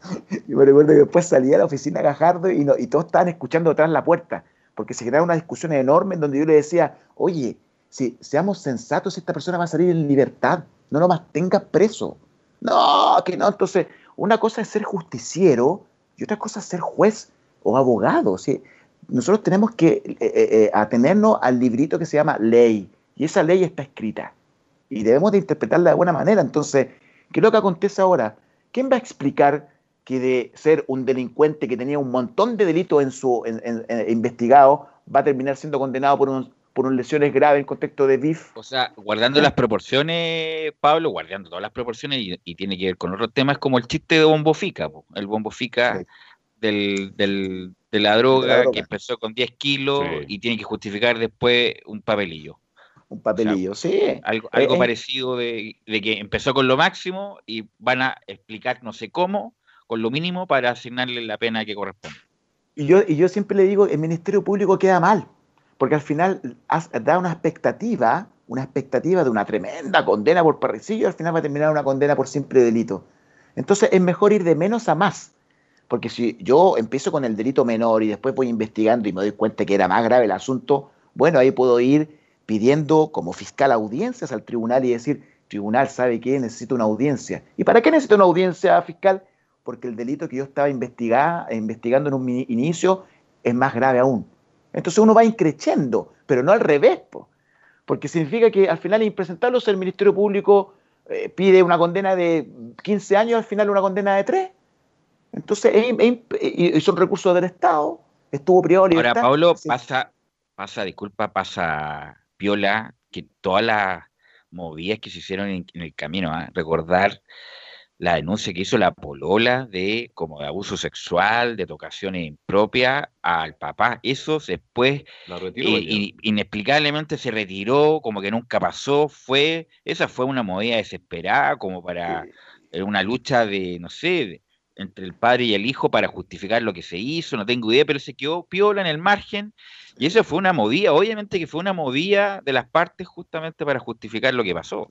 Yo me recuerdo que después salía a la oficina Gajardo y, y todos estaban escuchando detrás la puerta, porque se generaba una discusión enorme en donde yo le decía, oye, si seamos sensatos, esta persona va a salir en libertad, no lo mantengas preso. No, que no. Entonces, una cosa es ser justiciero y otra cosa es ser juez o abogado. ¿sí? Nosotros tenemos que eh, eh, eh, atenernos al librito que se llama ley, y esa ley está escrita, y debemos de interpretarla de buena manera. Entonces, ¿qué es lo que acontece ahora? ¿Quién va a explicar que de ser un delincuente que tenía un montón de delitos en su investigado, va a terminar siendo condenado por, un, por lesiones graves en contexto de BIF. O sea, guardando las proporciones, Pablo, guardando todas las proporciones y, tiene que ver con otros temas como el chiste de Bombofica, el Bombofica del, del, de, la droga, que empezó con 10 kilos y tiene que justificar después un papelillo. Un papelillo, sí. Algo, algo parecido de, de, que empezó con lo máximo y van a explicar no sé cómo con lo mínimo para asignarle la pena que corresponde. Y yo, y yo siempre le digo, el Ministerio Público queda mal, porque al final da una expectativa, una expectativa de una tremenda condena por parricidio, al final va a terminar una condena por simple delito. Entonces es mejor ir de menos a más, porque si yo empiezo con el delito menor y después voy investigando y me doy cuenta que era más grave el asunto, bueno, ahí puedo ir pidiendo como fiscal audiencias al tribunal y decir, tribunal, ¿sabe qué? Necesito una audiencia. ¿Y para qué necesito una audiencia fiscal? Porque el delito que yo estaba investigando en un inicio es más grave aún. Entonces uno va increciendo, pero no al revés, porque significa que al final es impresentable, el Ministerio Público eh, pide una condena de 15 años, al final una condena de 3. Entonces, y son recursos del Estado, estuvo priori. Ahora, Pablo, pasa, pasa, disculpa, pasa piola, que todas las movidas que se hicieron en, el camino, ¿ah? recordar la denuncia que hizo la polola de como de abuso sexual, de tocaciones impropias al papá. Eso después eh, inexplicablemente se retiró, como que nunca pasó. Fue, esa fue una movida desesperada, como para eh, una lucha de, no sé, entre el padre y el hijo para justificar lo que se hizo, no tengo idea, pero se quedó piola en el margen. Y eso fue una movida, obviamente que fue una movida de las partes justamente para justificar lo que pasó.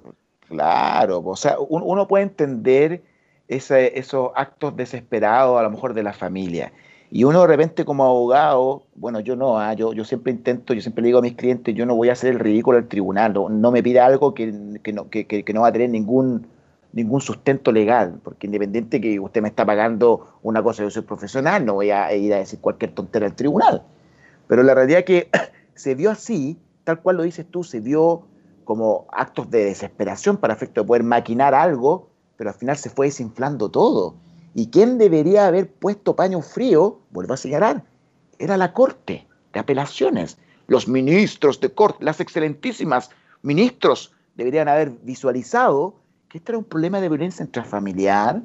Claro, o sea, uno puede entender esos actos desesperados a lo mejor de la familia. Y uno de repente como abogado, bueno, yo no, ah, yo, yo siempre intento, yo siempre le digo a mis clientes, yo no voy a hacer el ridículo al tribunal, no, me pida algo que, no, que, no va a tener ningún, ningún sustento legal, porque independiente que usted me está pagando una cosa, yo soy profesional, no voy a ir a decir cualquier tontera al tribunal. Pero la realidad es que se vio así, tal cual lo dices tú, se vio como actos de desesperación para efecto de poder maquinar algo, pero al final se fue desinflando todo. ¿Y quién debería haber puesto paño frío? Vuelvo a señalar, era la Corte de Apelaciones. Los ministros de Corte, las excelentísimas ministros, deberían haber visualizado que este era un problema de violencia intrafamiliar,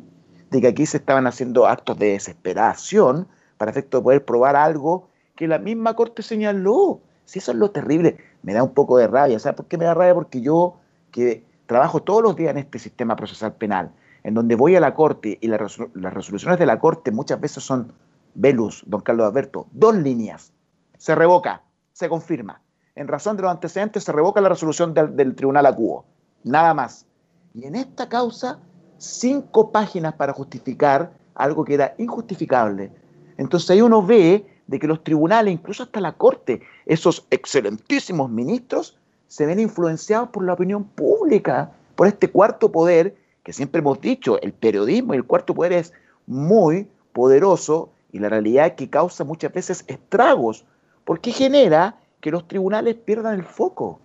de que aquí se estaban haciendo actos de desesperación para efecto de poder probar algo que la misma Corte señaló. Si eso es lo terrible, me da un poco de rabia. ¿Sabes por qué me da rabia? Porque yo que trabajo todos los días en este sistema procesal penal, en donde voy a la Corte y las resoluciones de la Corte muchas veces son velus, don Carlos Alberto, dos líneas. se revoca, se confirma. En razón de los antecedentes se revoca la resolución del, del tribunal acuo. Nada más. Y en esta causa, cinco páginas para justificar algo que era injustificable. Entonces ahí uno ve de que los tribunales, incluso hasta la Corte, esos excelentísimos ministros, se ven influenciados por la opinión pública, por este cuarto poder, que siempre hemos dicho, el periodismo y el cuarto poder es muy poderoso y la realidad es que causa muchas veces estragos, porque genera que los tribunales pierdan el foco.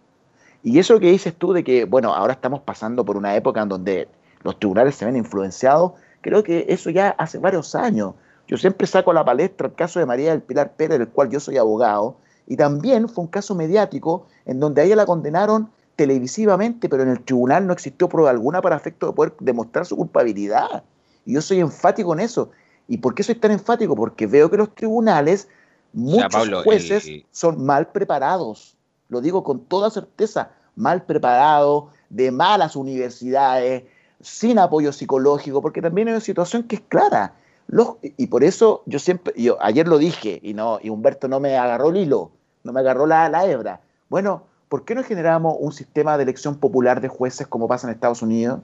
Y eso que dices tú de que, bueno, ahora estamos pasando por una época en donde los tribunales se ven influenciados, creo que eso ya hace varios años. Yo siempre saco a la palestra el caso de María del Pilar Pérez, del cual yo soy abogado, y también fue un caso mediático en donde a ella la condenaron televisivamente, pero en el tribunal no existió prueba alguna para efecto de poder demostrar su culpabilidad. Y yo soy enfático en eso. ¿Y por qué soy tan enfático? Porque veo que los tribunales, muchos jueces, son mal preparados. Lo digo con toda certeza, mal preparados, de malas universidades, sin apoyo psicológico, porque también hay una situación que es clara. Los, y por eso yo siempre, yo ayer lo dije, y, no, y Humberto no me agarró el hilo, no me agarró la, la hebra. Bueno, ¿por qué no generamos un sistema de elección popular de jueces como pasa en Estados Unidos?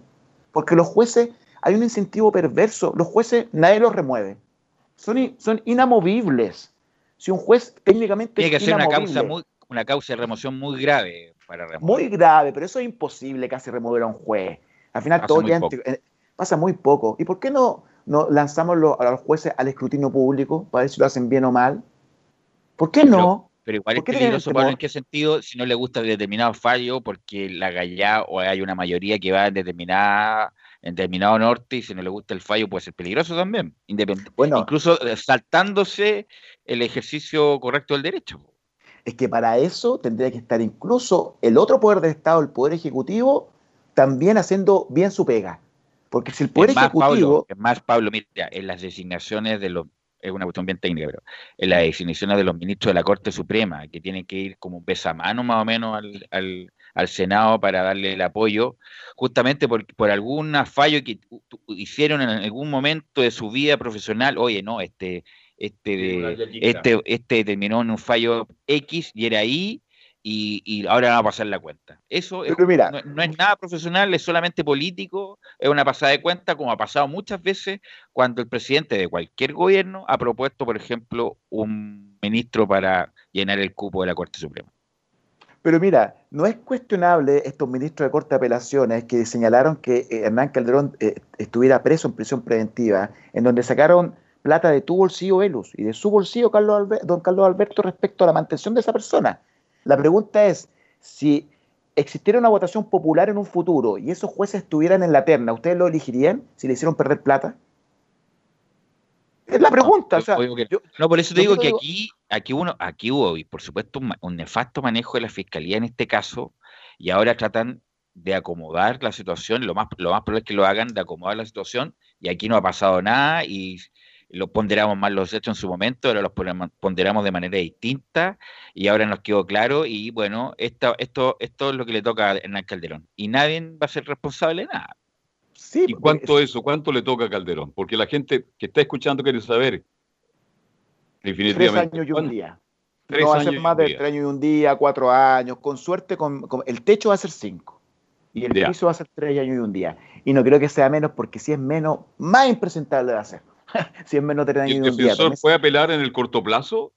Porque los jueces, hay un incentivo perverso, los jueces nadie los remueve, son, son inamovibles. Si un juez técnicamente... Tiene que ser una causa, muy, una causa de remoción muy grave para remover. Muy grave, pero eso es imposible casi remover a un juez. Al final pasa todo eh, pasa muy poco. ¿Y por qué no, no lanzamos a los jueces al escrutinio público para ver si lo hacen bien o mal? ¿Por qué no? Pero igual es peligroso, Pablo, ¿en qué sentido? Si no le gusta determinado fallo, porque la gallá o hay una mayoría que va en determinada en determinado norte y si no le gusta el fallo puede ser peligroso también, independiente. Bueno, incluso eh, saltándose el ejercicio correcto del derecho. Es que para eso tendría que estar incluso el otro poder del Estado, el poder ejecutivo, también haciendo bien su pega. Porque si el Poder Ejecutivo. es más, Pablo, mira, en las designaciones de los. Es una cuestión bien técnica, pero en las designaciones de los ministros de la Corte Suprema, que tienen que ir como un mano más o menos al, al, Senado para darle el apoyo, justamente por, por algún fallo que hicieron en algún momento de su vida profesional. Oye, no, este, este, este, este terminó en un fallo X y era ahí y, ahora va a pasar la cuenta. Eso no, es nada profesional, es solamente político, es una pasada de cuenta, como ha pasado muchas veces cuando el presidente de cualquier gobierno ha propuesto, por ejemplo, un ministro para llenar el cupo de la Corte Suprema. Pero mira, no es cuestionable estos ministros de Corte de Apelaciones que señalaron que eh, Hernán Calderón eh, estuviera preso en prisión preventiva, en donde sacaron plata de tu bolsillo, Velus, y de su bolsillo, Carlos don Carlos Alberto, respecto a la mantención de esa persona. La pregunta es, si existiera una votación popular en un futuro y esos jueces estuvieran en la terna, ¿ustedes lo elegirían si le hicieron perder plata? Es la pregunta. no, por eso te digo que aquí, aquí, uno, aquí hubo, por supuesto, un, nefasto manejo de la fiscalía en este caso, y ahora tratan de acomodar la situación, lo más, lo más probable es que lo hagan, de acomodar la situación, y aquí no ha pasado nada, y lo ponderamos más los hechos en su momento, ahora los ponderamos de manera distinta y ahora nos quedó claro y bueno, esto, esto, esto es lo que le toca a Hernán Calderón y nadie va a ser responsable de nada. Sí, ¿Y cuánto eso? ¿Cuánto le toca a Calderón? Porque la gente que está escuchando quiere saber. Definitivamente. Tres años y un día. no va a ser más de tres años y un día, cuatro años. Con suerte, con, el techo va a ser cinco. Y el piso va a ser tres años y un día. Y no creo que sea menos, porque si es menos, más impresentable va a ser. si es menos de ¿El defensor puede apelar en el corto plazo?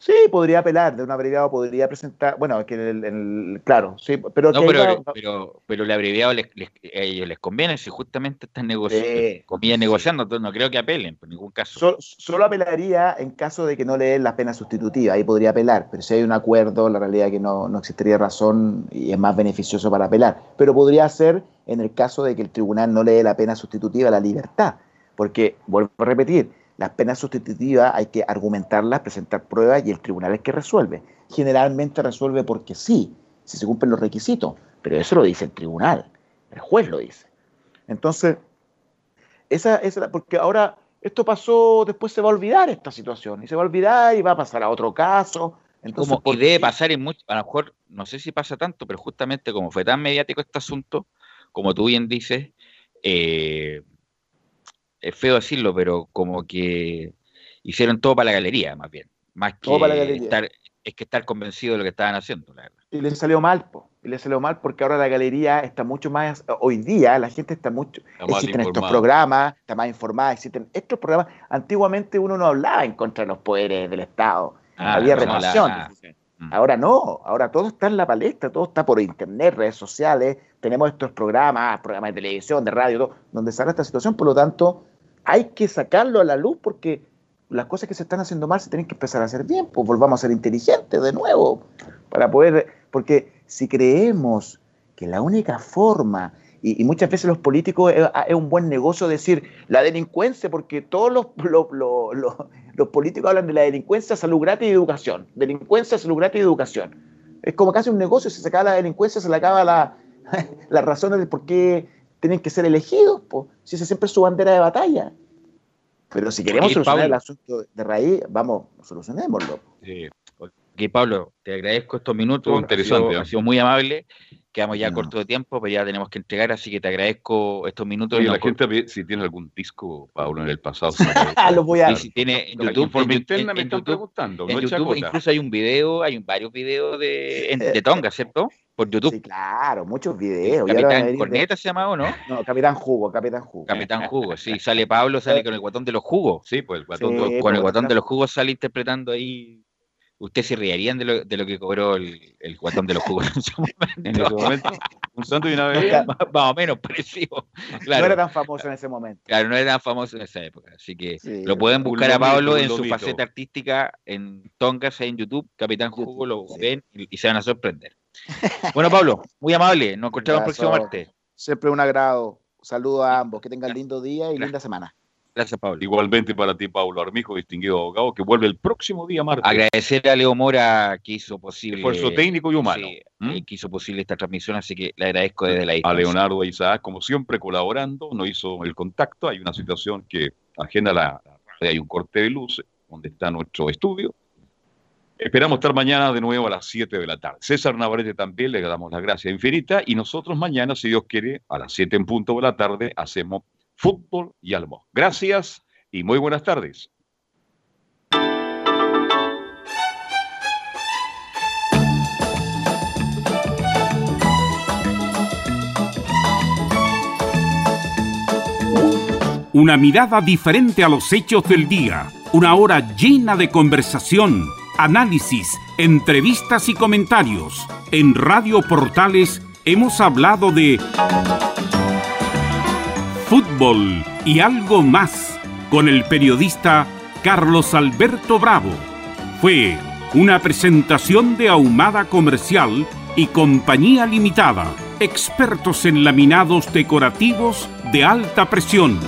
Sí, podría apelar, de un abreviado podría presentar, bueno, que el, claro, sí, pero... No, pero, pero, pero, el abreviado les, les, a ellos les conviene si justamente están negociando, negociando, entonces no creo que apelen, por ningún caso. solo apelaría en caso de que no le den la pena sustitutiva, ahí podría apelar, pero si hay un acuerdo, la realidad es que no, no existiría razón y es más beneficioso para apelar, pero podría ser en el caso de que el tribunal no le dé la pena sustitutiva a la libertad, porque, vuelvo a repetir, las penas sustitutivas hay que argumentarlas, presentar pruebas y el tribunal es que resuelve. Generalmente resuelve porque sí, si se cumplen los requisitos, pero eso lo dice el tribunal, el juez lo dice. Entonces, esa es porque ahora esto pasó, después se va a olvidar esta situación y se va a olvidar y va a pasar a otro caso. Entonces, como, y debe pasar en mucho, a lo mejor, no sé si pasa tanto, pero justamente como fue tan mediático este asunto, como tú bien dices, eh, es feo decirlo, pero como que hicieron todo para la galería, más bien. Más que estar, es que estar convencido de lo que estaban haciendo, la verdad. Y le salió mal, po. Y le salió mal porque ahora la galería está mucho más, hoy día la gente está mucho, existen estos programas, está más informada, existen estos programas. Antiguamente uno no hablaba en contra de los poderes del Estado, ah, había represión. Mm. Ahora no, ahora todo está en la palestra, todo está por internet, redes sociales, tenemos estos programas, programas de televisión, de radio, donde sale esta situación, por lo tanto hay que sacarlo a la luz porque las cosas que se están haciendo mal se tienen que empezar a hacer bien, pues volvamos a ser inteligentes de nuevo, para poder, porque si creemos que la única forma, y, muchas veces los políticos es, un buen negocio decir la delincuencia, porque todos los, los, políticos hablan de la delincuencia, salud gratis y educación, delincuencia, salud gratis y educación. Es como casi un negocio, si se acaba la delincuencia, se le acaba la, las razones de por qué tienen que ser elegidos, pues, si esa siempre es su bandera de batalla. Pero si queremos solucionar el asunto de raíz, vamos, solucionémoslo. Sí. Ok, Pablo, te agradezco estos minutos. interesante. Ha sido, muy amable. Quedamos ya corto de tiempo, pero ya tenemos que entregar, así que te agradezco estos minutos. Y la gente, si tiene algún disco, Pablo, en el pasado. Lo voy a... si tiene en YouTube, en, interna me están preguntando. En YouTube incluso hay un video, hay varios videos de, de Tonga, ¿cierto? Por YouTube. Sí, claro, muchos videos. Capitán Corneta se llama o no? No, Capitán Jugo, Capitán Jugo. Capitán Jugo, sí. Sale Pablo, sale con el guatón de los jugos. Sí, pues el guatón con el pues, guatón de los jugos sale interpretando ahí. ¿Ustedes se reirían de lo, de lo que cobró el, el guatón de los jugos en ese momento? En ese momento un santo y una bebida. más, o menos parecido. Claro. No era tan famoso en ese momento. Claro, no era tan famoso en esa época. Así que lo pueden buscar a Pablo en su faceta artística en Tongas, en YouTube. Capitán Jugo, lo ven y se van a sorprender. Bueno, Pablo, muy amable. Nos encontramos el próximo martes. Siempre un agrado. Saludos a ambos. Que tengan lindo día y linda semana. Gracias, Pablo. Igualmente para ti, Pablo Armijo, distinguido abogado, que vuelve el próximo día martes. Agradecer a Leo Mora que hizo posible. Esfuerzo técnico y humano. ¿Mm? Eh, que hizo posible esta transmisión, así que le agradezco desde la distancia. A Leonardo e Isaac, como siempre, colaborando, no hizo el contacto. Hay una situación que ajena a la. Hay un corte de luz donde está nuestro estudio Esperamos estar mañana de nuevo a las 7 de la tarde. César Navarrete también le damos las gracias infinita y nosotros mañana, si Dios quiere, a las 7 en punto de la tarde, hacemos fútbol y almo. Gracias y muy buenas tardes. Una mirada diferente a los hechos del día. Una hora llena de conversación análisis, entrevistas y comentarios. En Radio Portales hemos hablado de fútbol y algo más con el periodista Carlos Alberto Bravo. Fue una presentación de Ahumada Comercial y Compañía Limitada, expertos en laminados decorativos de alta presión.